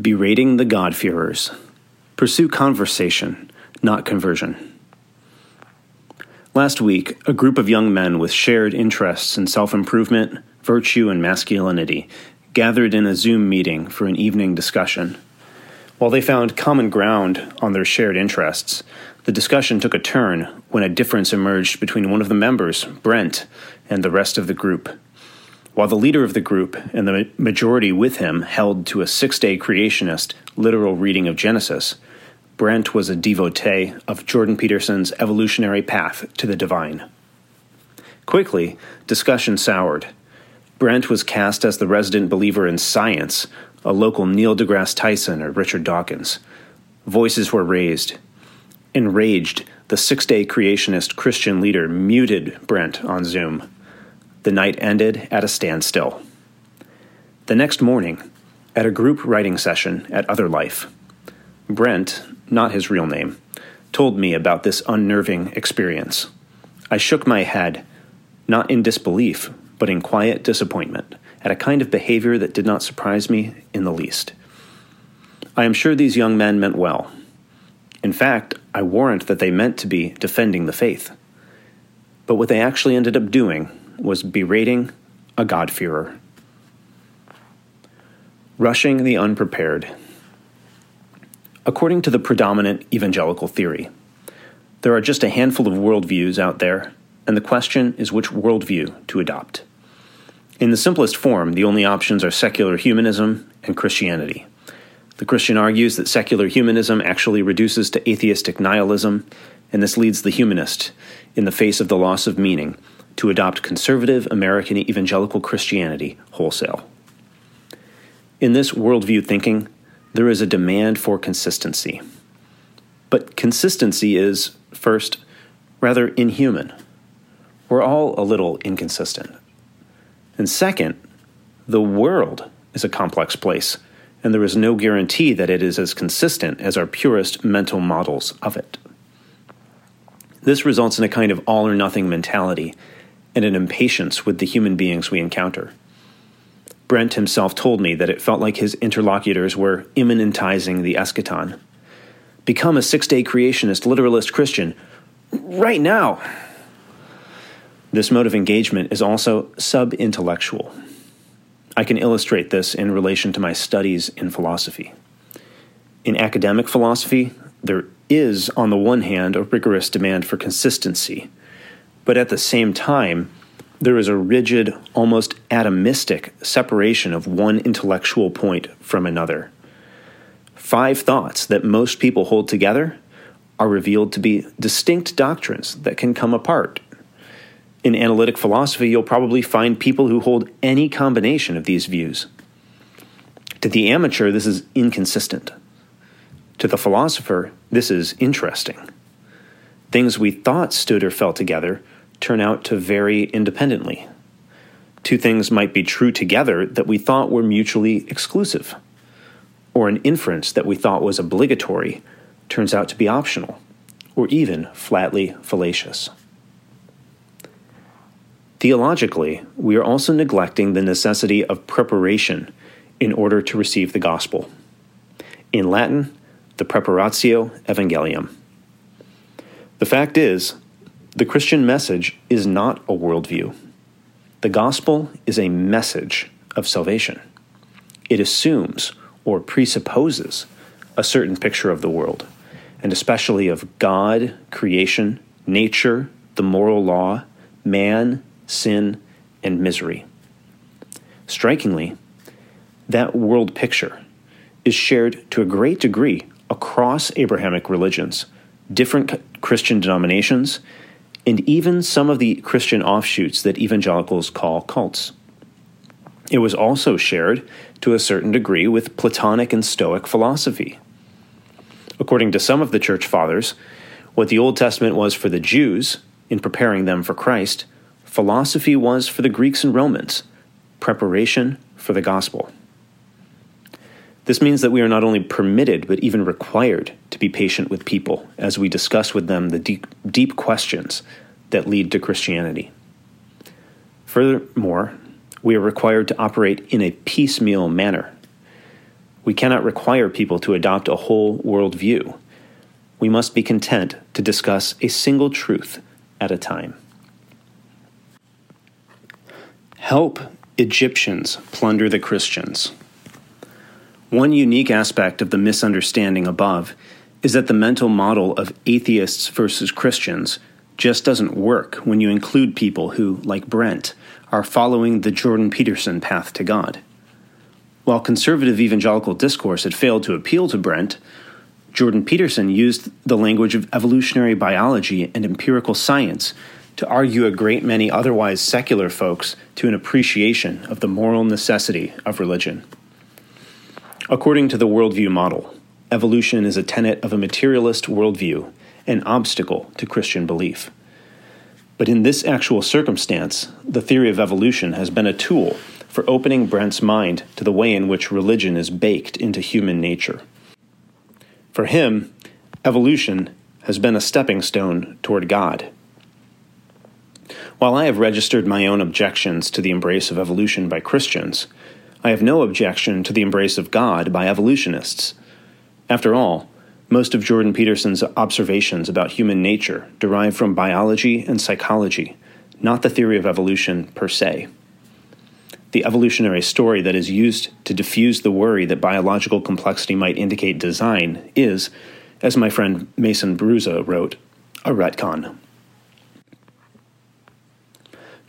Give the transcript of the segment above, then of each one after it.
Berating the God-fearers. Pursue conversation, not conversion. Last week, a group of young men with shared interests in self improvement, virtue, and masculinity gathered in a Zoom meeting for an evening discussion. While they found common ground on their shared interests, the discussion took a turn when a difference emerged between one of the members, Brent, and the rest of the group. While the leader of the group and the majority with him held to a six day creationist literal reading of Genesis, Brent was a devotee of Jordan Peterson's evolutionary path to the divine. Quickly, discussion soured. Brent was cast as the resident believer in science, a local Neil deGrasse Tyson or Richard Dawkins. Voices were raised. Enraged, the six day creationist Christian leader muted Brent on Zoom the night ended at a standstill. The next morning, at a group writing session at Other Life, Brent, not his real name, told me about this unnerving experience. I shook my head, not in disbelief, but in quiet disappointment, at a kind of behavior that did not surprise me in the least. I am sure these young men meant well. In fact, I warrant that they meant to be defending the faith. But what they actually ended up doing was berating a God-fearer. Rushing the unprepared. According to the predominant evangelical theory, there are just a handful of worldviews out there, and the question is which worldview to adopt. In the simplest form, the only options are secular humanism and Christianity. The Christian argues that secular humanism actually reduces to atheistic nihilism, and this leads the humanist, in the face of the loss of meaning, to adopt conservative American evangelical Christianity wholesale. In this worldview thinking, there is a demand for consistency. But consistency is, first, rather inhuman. We're all a little inconsistent. And second, the world is a complex place, and there is no guarantee that it is as consistent as our purest mental models of it. This results in a kind of all or nothing mentality and an impatience with the human beings we encounter. Brent himself told me that it felt like his interlocutors were immanentizing the eschaton. Become a six day creationist, literalist Christian right now. This mode of engagement is also sub intellectual. I can illustrate this in relation to my studies in philosophy. In academic philosophy, there is, on the one hand, a rigorous demand for consistency but at the same time, there is a rigid, almost atomistic separation of one intellectual point from another. Five thoughts that most people hold together are revealed to be distinct doctrines that can come apart. In analytic philosophy, you'll probably find people who hold any combination of these views. To the amateur, this is inconsistent. To the philosopher, this is interesting. Things we thought stood or fell together turn out to vary independently. Two things might be true together that we thought were mutually exclusive, or an inference that we thought was obligatory turns out to be optional, or even flatly fallacious. Theologically, we are also neglecting the necessity of preparation in order to receive the gospel. In Latin, the preparatio evangelium. The fact is, the Christian message is not a worldview. The gospel is a message of salvation. It assumes or presupposes a certain picture of the world, and especially of God, creation, nature, the moral law, man, sin, and misery. Strikingly, that world picture is shared to a great degree across Abrahamic religions, different Christian denominations, and even some of the Christian offshoots that evangelicals call cults. It was also shared to a certain degree with Platonic and Stoic philosophy. According to some of the church fathers, what the Old Testament was for the Jews in preparing them for Christ, philosophy was for the Greeks and Romans, preparation for the gospel. This means that we are not only permitted, but even required to be patient with people as we discuss with them the deep, deep questions that lead to Christianity. Furthermore, we are required to operate in a piecemeal manner. We cannot require people to adopt a whole worldview. We must be content to discuss a single truth at a time. Help Egyptians plunder the Christians. One unique aspect of the misunderstanding above is that the mental model of atheists versus Christians just doesn't work when you include people who, like Brent, are following the Jordan Peterson path to God. While conservative evangelical discourse had failed to appeal to Brent, Jordan Peterson used the language of evolutionary biology and empirical science to argue a great many otherwise secular folks to an appreciation of the moral necessity of religion. According to the worldview model, evolution is a tenet of a materialist worldview, an obstacle to Christian belief. But in this actual circumstance, the theory of evolution has been a tool for opening Brent's mind to the way in which religion is baked into human nature. For him, evolution has been a stepping stone toward God. While I have registered my own objections to the embrace of evolution by Christians, I have no objection to the embrace of God by evolutionists. After all, most of Jordan Peterson's observations about human nature derive from biology and psychology, not the theory of evolution per se. The evolutionary story that is used to diffuse the worry that biological complexity might indicate design is, as my friend Mason Bruza wrote, a retcon.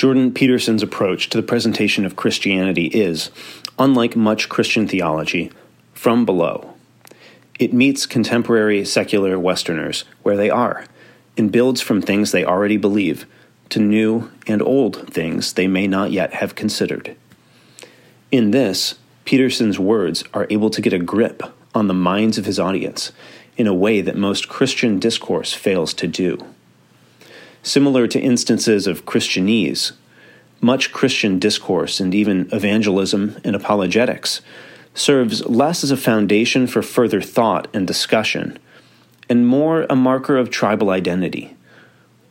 Jordan Peterson's approach to the presentation of Christianity is, unlike much Christian theology, from below. It meets contemporary secular Westerners where they are and builds from things they already believe to new and old things they may not yet have considered. In this, Peterson's words are able to get a grip on the minds of his audience in a way that most Christian discourse fails to do. Similar to instances of Christianese, much Christian discourse and even evangelism and apologetics serves less as a foundation for further thought and discussion, and more a marker of tribal identity,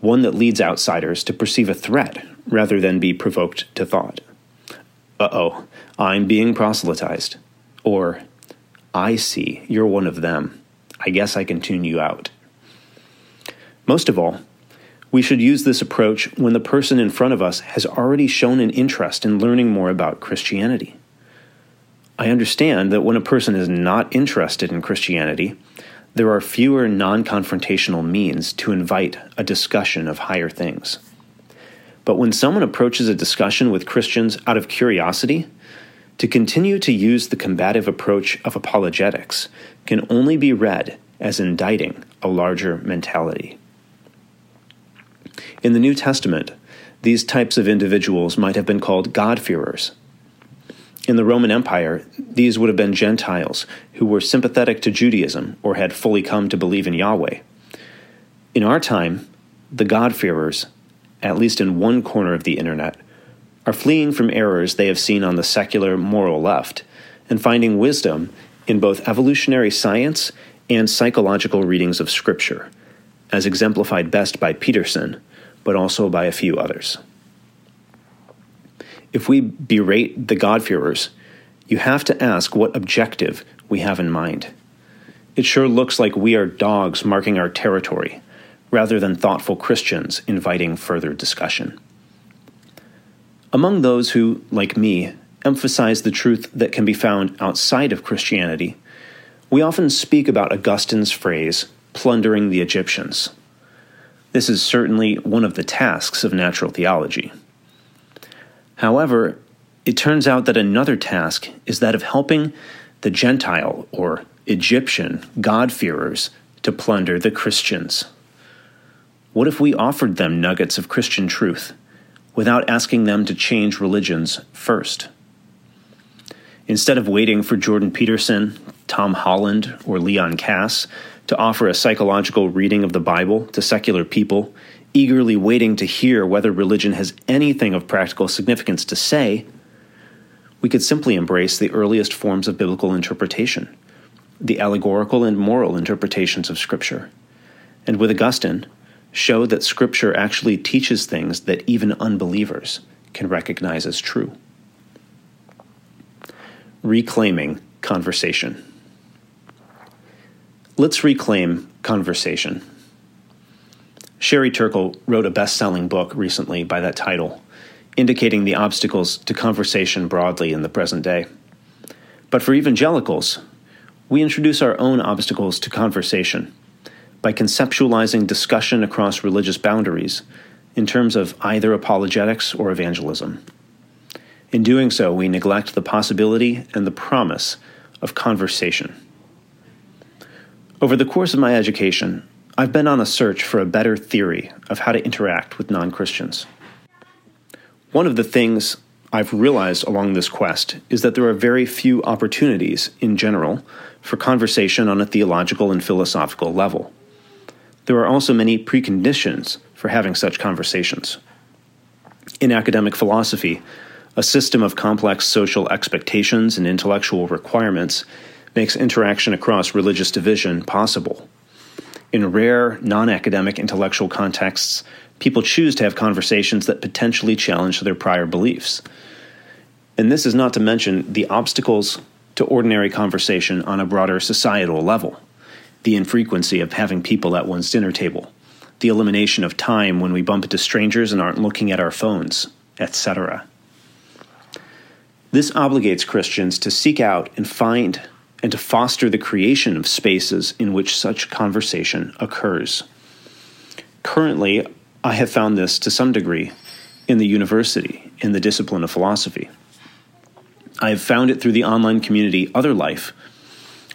one that leads outsiders to perceive a threat rather than be provoked to thought. Uh oh, I'm being proselytized. Or, I see, you're one of them. I guess I can tune you out. Most of all, we should use this approach when the person in front of us has already shown an interest in learning more about Christianity. I understand that when a person is not interested in Christianity, there are fewer non confrontational means to invite a discussion of higher things. But when someone approaches a discussion with Christians out of curiosity, to continue to use the combative approach of apologetics can only be read as indicting a larger mentality. In the New Testament, these types of individuals might have been called God-fearers. In the Roman Empire, these would have been Gentiles who were sympathetic to Judaism or had fully come to believe in Yahweh. In our time, the God-fearers, at least in one corner of the internet, are fleeing from errors they have seen on the secular moral left and finding wisdom in both evolutionary science and psychological readings of Scripture, as exemplified best by Peterson but also by a few others. If we berate the God-fearers, you have to ask what objective we have in mind. It sure looks like we are dogs marking our territory, rather than thoughtful Christians inviting further discussion. Among those who, like me, emphasize the truth that can be found outside of Christianity, we often speak about Augustine's phrase, plundering the Egyptians. This is certainly one of the tasks of natural theology. However, it turns out that another task is that of helping the Gentile or Egyptian God-fearers to plunder the Christians. What if we offered them nuggets of Christian truth without asking them to change religions first? Instead of waiting for Jordan Peterson, Tom Holland, or Leon Kass to offer a psychological reading of the Bible to secular people, eagerly waiting to hear whether religion has anything of practical significance to say, we could simply embrace the earliest forms of biblical interpretation, the allegorical and moral interpretations of Scripture, and with Augustine, show that Scripture actually teaches things that even unbelievers can recognize as true. Reclaiming conversation. Let's reclaim conversation. Sherry Turkle wrote a best selling book recently by that title, indicating the obstacles to conversation broadly in the present day. But for evangelicals, we introduce our own obstacles to conversation by conceptualizing discussion across religious boundaries in terms of either apologetics or evangelism. In doing so, we neglect the possibility and the promise of conversation. Over the course of my education, I've been on a search for a better theory of how to interact with non Christians. One of the things I've realized along this quest is that there are very few opportunities, in general, for conversation on a theological and philosophical level. There are also many preconditions for having such conversations. In academic philosophy, a system of complex social expectations and intellectual requirements makes interaction across religious division possible. In rare, non academic intellectual contexts, people choose to have conversations that potentially challenge their prior beliefs. And this is not to mention the obstacles to ordinary conversation on a broader societal level the infrequency of having people at one's dinner table, the elimination of time when we bump into strangers and aren't looking at our phones, etc. This obligates Christians to seek out and find and to foster the creation of spaces in which such conversation occurs. Currently, I have found this to some degree in the university, in the discipline of philosophy. I have found it through the online community Other Life,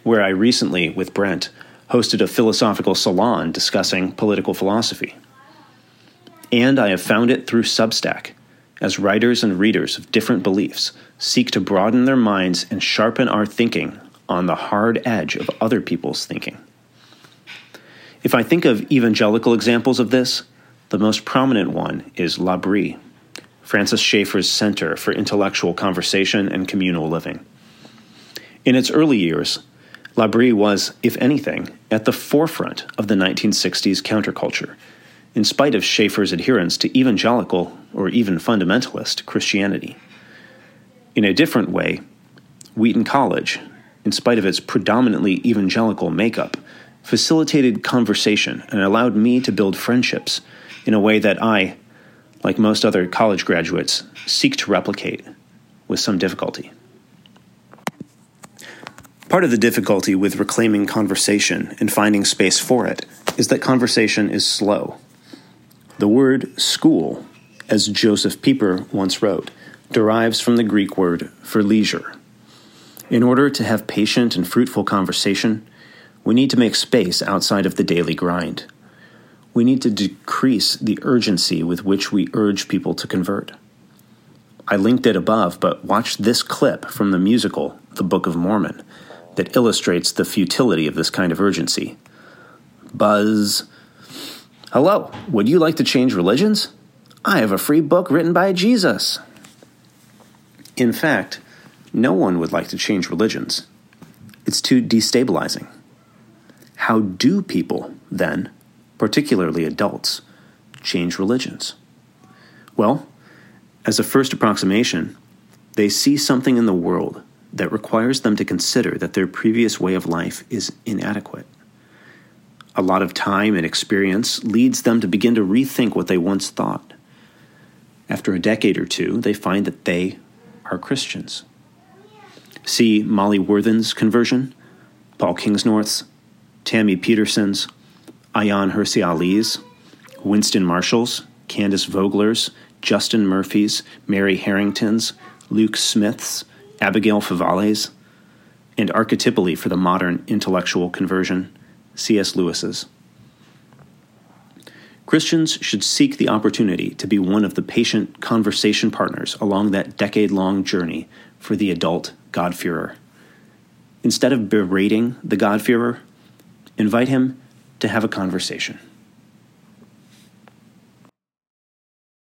where I recently, with Brent, hosted a philosophical salon discussing political philosophy. And I have found it through Substack, as writers and readers of different beliefs seek to broaden their minds and sharpen our thinking on the hard edge of other people's thinking. If I think of evangelical examples of this, the most prominent one is L'Abri, Francis Schaeffer's Center for Intellectual Conversation and Communal Living. In its early years, L'Abri was, if anything, at the forefront of the 1960s counterculture, in spite of Schaeffer's adherence to evangelical or even fundamentalist Christianity. In a different way, Wheaton College in spite of its predominantly evangelical makeup, facilitated conversation and allowed me to build friendships in a way that I, like most other college graduates, seek to replicate with some difficulty. Part of the difficulty with reclaiming conversation and finding space for it is that conversation is slow. The word school, as Josef Pieper once wrote, derives from the Greek word for leisure. In order to have patient and fruitful conversation, we need to make space outside of the daily grind. We need to decrease the urgency with which we urge people to convert. I linked it above, but watch this clip from the musical The Book of Mormon that illustrates the futility of this kind of urgency. Buzz. Hello, would you like to change religions? I have a free book written by Jesus. In fact, no one would like to change religions. It's too destabilizing. How do people, then, particularly adults, change religions? Well, as a first approximation, they see something in the world that requires them to consider that their previous way of life is inadequate. A lot of time and experience leads them to begin to rethink what they once thought. After a decade or two, they find that they are Christians. See Molly Worthen's conversion, Paul Kingsnorth's, Tammy Peterson's, Ayaan Hirsi Ali's, Winston Marshall's, Candace Vogler's, Justin Murphy's, Mary Harrington's, Luke Smith's, Abigail Favale's, and archetypally for the modern intellectual conversion, C.S. Lewis's. Christians should seek the opportunity to be one of the patient conversation partners along that decade long journey for the adult God-fearer. Instead of berating the God-fearer, invite him to have a conversation.